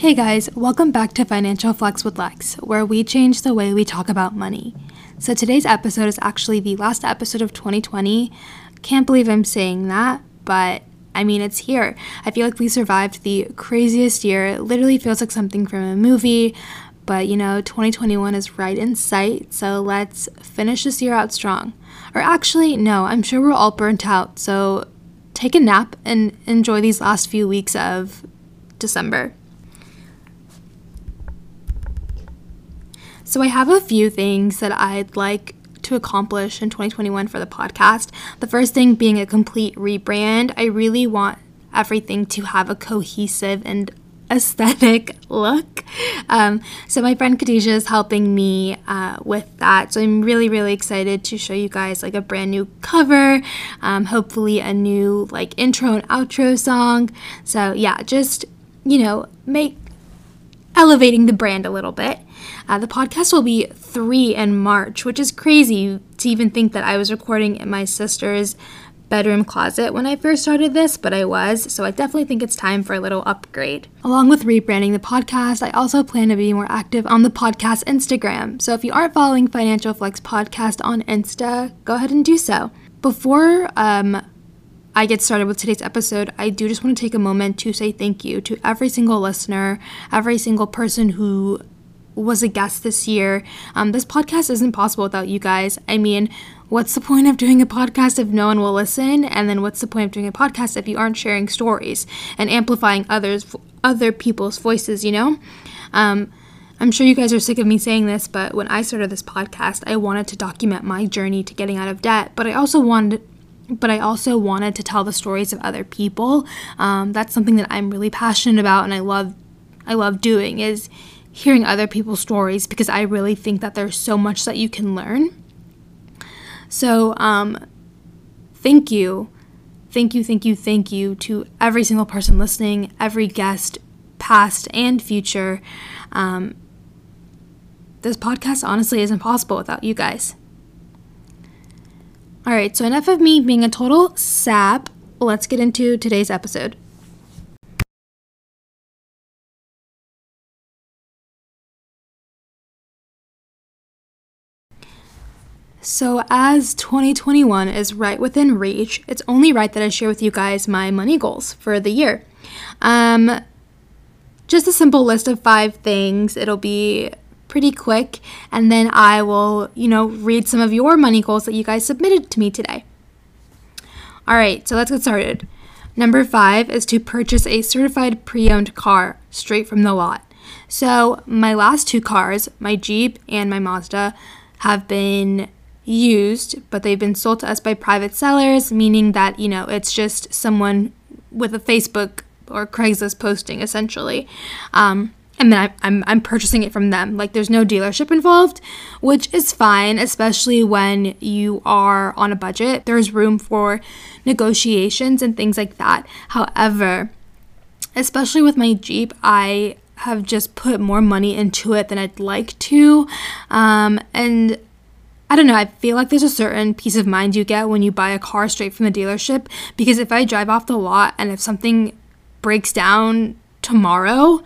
Hey guys, welcome back to Financial Flex with Lex, where we change the way we talk about money. So today's episode is actually the last episode of 2020. Can't believe I'm saying that, but I mean, it's here. I feel like we survived the craziest year. It literally feels like something from a movie, but you know, 2021 is right in sight, so let's finish this year out strong. Or actually, no, I'm sure we're all burnt out, so take a nap and enjoy these last few weeks of December. So, I have a few things that I'd like to accomplish in 2021 for the podcast. The first thing being a complete rebrand. I really want everything to have a cohesive and aesthetic look. Um, so my friend Khadijah is helping me uh, with that. So I'm really, really excited to show you guys like a brand new cover, um, hopefully a new like intro and outro song. So yeah, just, you know, make elevating the brand a little bit. Uh, the podcast will be three in March, which is crazy to even think that I was recording in my sister's bedroom closet when I first started this, but I was, so I definitely think it's time for a little upgrade. Along with rebranding the podcast, I also plan to be more active on the podcast Instagram. So if you aren't following Financial Flex Podcast on Insta, go ahead and do so. Before um, I get started with today's episode, I do just want to take a moment to say thank you to every single listener, every single person who was a guest this year. Um, this podcast isn't possible without you guys. I mean, what's the point of doing a podcast if no one will listen? And then what's the point of doing a podcast if you aren't sharing stories and amplifying others, other people's voices? You know. Um, I'm sure you guys are sick of me saying this, but when I started this podcast, I wanted to document my journey to getting out of debt, but I also wanted but I also wanted to tell the stories of other people. Um, that's something that I'm really passionate about, and I love, I love doing is hearing other people's stories because I really think that there's so much that you can learn. So, um, thank you. Thank you, thank you, thank you to every single person listening, every guest, past and future. Um, this podcast honestly isn't possible without you guys. All right, so enough of me being a total sap. Let's get into today's episode. So, as 2021 is right within reach, it's only right that I share with you guys my money goals for the year. Um, just a simple list of five things. It'll be pretty quick, and then I will, you know, read some of your money goals that you guys submitted to me today. All right, so let's get started. Number five is to purchase a certified pre owned car straight from the lot. So, my last two cars, my Jeep and my Mazda, have been used, but they've been sold to us by private sellers, meaning that, you know, it's just someone with a Facebook or Craigslist posting essentially. Um, and then I, I'm, I'm purchasing it from them. Like there's no dealership involved, which is fine, especially when you are on a budget. There's room for negotiations and things like that. However, especially with my Jeep, I have just put more money into it than I'd like to. Um, and I don't know, I feel like there's a certain peace of mind you get when you buy a car straight from the dealership because if I drive off the lot and if something breaks down tomorrow,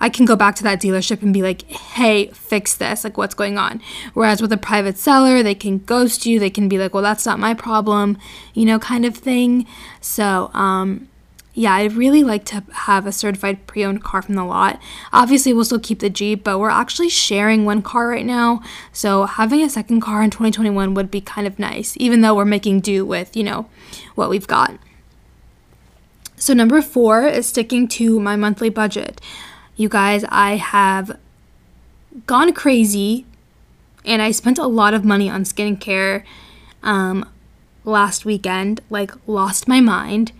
I can go back to that dealership and be like, hey, fix this. Like, what's going on? Whereas with a private seller, they can ghost you. They can be like, well, that's not my problem, you know, kind of thing. So, um, yeah, I'd really like to have a certified pre owned car from the lot. Obviously, we'll still keep the Jeep, but we're actually sharing one car right now. So, having a second car in 2021 would be kind of nice, even though we're making do with, you know, what we've got. So, number four is sticking to my monthly budget. You guys, I have gone crazy and I spent a lot of money on skincare um, last weekend. Like, lost my mind.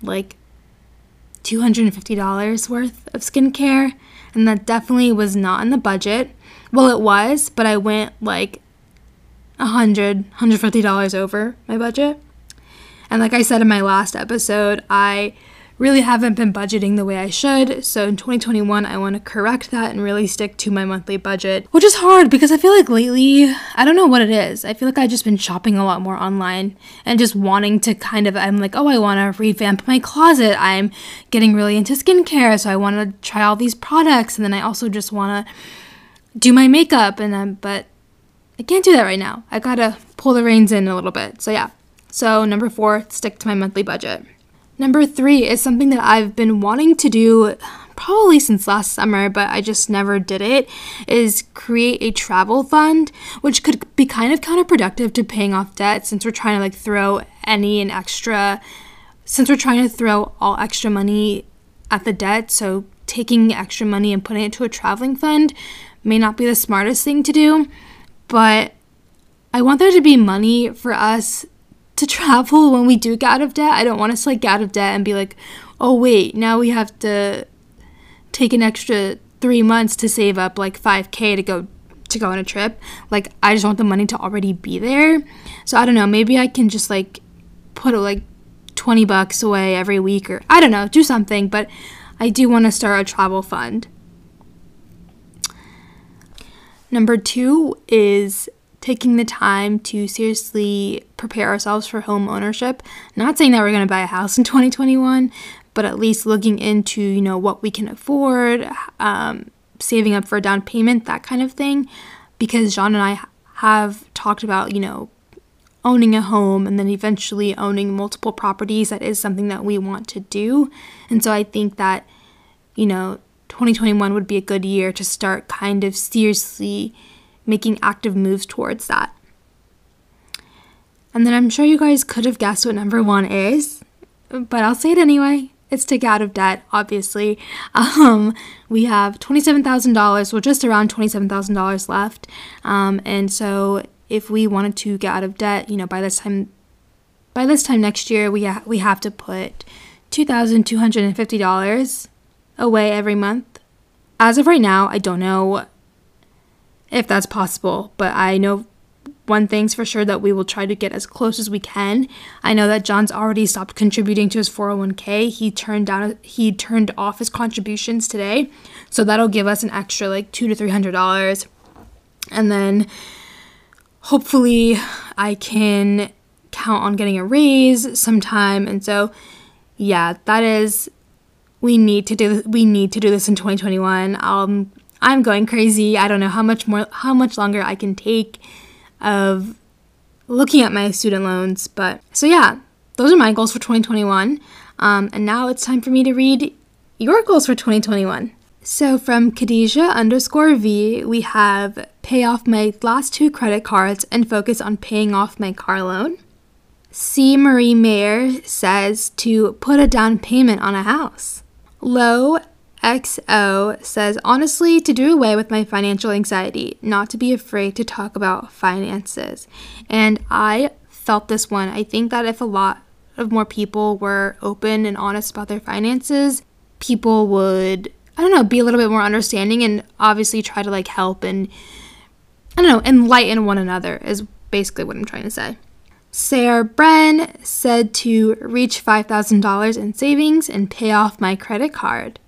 Like, $250 worth of skincare, and that definitely was not in the budget. Well, it was, but I went like $100, $150 over my budget. And like I said in my last episode, I really haven't been budgeting the way I should. So in 2021, I want to correct that and really stick to my monthly budget, which is hard because I feel like lately, I don't know what it is. I feel like I've just been shopping a lot more online and just wanting to kind of, I'm like, oh, I want to revamp my closet. I'm getting really into skincare. So I want to try all these products. And then I also just want to do my makeup. And then, but I can't do that right now. I gotta pull the reins in a little bit. So yeah. So number four, stick to my monthly budget. Number three is something that I've been wanting to do probably since last summer, but I just never did it, is create a travel fund, which could be kind of counterproductive to paying off debt since we're trying to like throw any and extra, since we're trying to throw all extra money at the debt. So taking extra money and putting it to a traveling fund may not be the smartest thing to do, but I want there to be money for us to travel when we do get out of debt. I don't want us to like get out of debt and be like, oh wait, now we have to take an extra three months to save up like 5k to go to go on a trip. Like I just want the money to already be there. So I don't know, maybe I can just like put like 20 bucks away every week or I don't know, do something, but I do want to start a travel fund. Number 2 is taking the time to seriously prepare ourselves for home ownership. Not saying that we're going to buy a house in 2021, but at least looking into, you know, what we can afford, um, saving up for a down payment, that kind of thing. Because John and I have talked about, you know, owning a home and then eventually owning multiple properties. That is something that we want to do. And so I think that, you know, 2021 would be a good year to start kind of seriously making active moves towards that. And then I'm sure you guys could have guessed what number one is, but I'll say it anyway. It's to get out of debt, obviously. Um, we have $27,000, well, just around $27,000 left. Um, and so if we wanted to get out of debt, you know, by this time, by this time next year, we, ha- we have to put $2,250 away every month. As of right now, I don't know if that's possible. But I know one thing's for sure that we will try to get as close as we can. I know that John's already stopped contributing to his 401k. He turned down he turned off his contributions today. So that'll give us an extra like 2 to 300 dollars. And then hopefully I can count on getting a raise sometime and so yeah, that is we need to do we need to do this in 2021. Um I'm going crazy. I don't know how much more how much longer I can take of looking at my student loans, but so yeah, those are my goals for 2021. Um, and now it's time for me to read your goals for 2021. So from Khadijah underscore V, we have pay off my last two credit cards and focus on paying off my car loan. C. Marie Mayer says to put a down payment on a house. Low XO says, honestly, to do away with my financial anxiety, not to be afraid to talk about finances. And I felt this one. I think that if a lot of more people were open and honest about their finances, people would, I don't know, be a little bit more understanding and obviously try to like help and, I don't know, enlighten one another, is basically what I'm trying to say. Sarah Bren said to reach $5,000 in savings and pay off my credit card.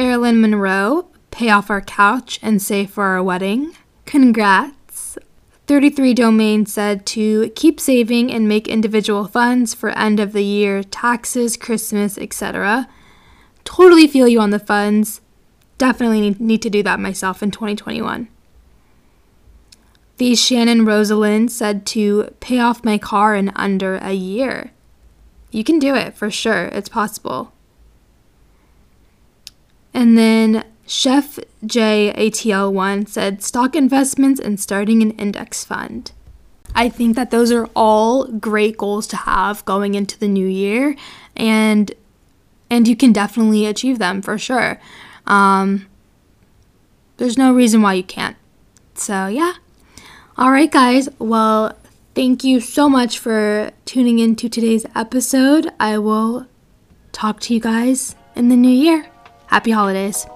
Erilyn Monroe, pay off our couch and save for our wedding. Congrats. 33 Domain said to keep saving and make individual funds for end of the year taxes, Christmas, etc. Totally feel you on the funds. Definitely need to do that myself in 2021. The Shannon Rosalind said to pay off my car in under a year. You can do it for sure, it's possible. And then Chef JATL1 said stock investments and starting an index fund. I think that those are all great goals to have going into the new year and and you can definitely achieve them for sure. Um, there's no reason why you can't. So, yeah. All right, guys. Well, thank you so much for tuning in to today's episode. I will talk to you guys in the new year. Happy holidays.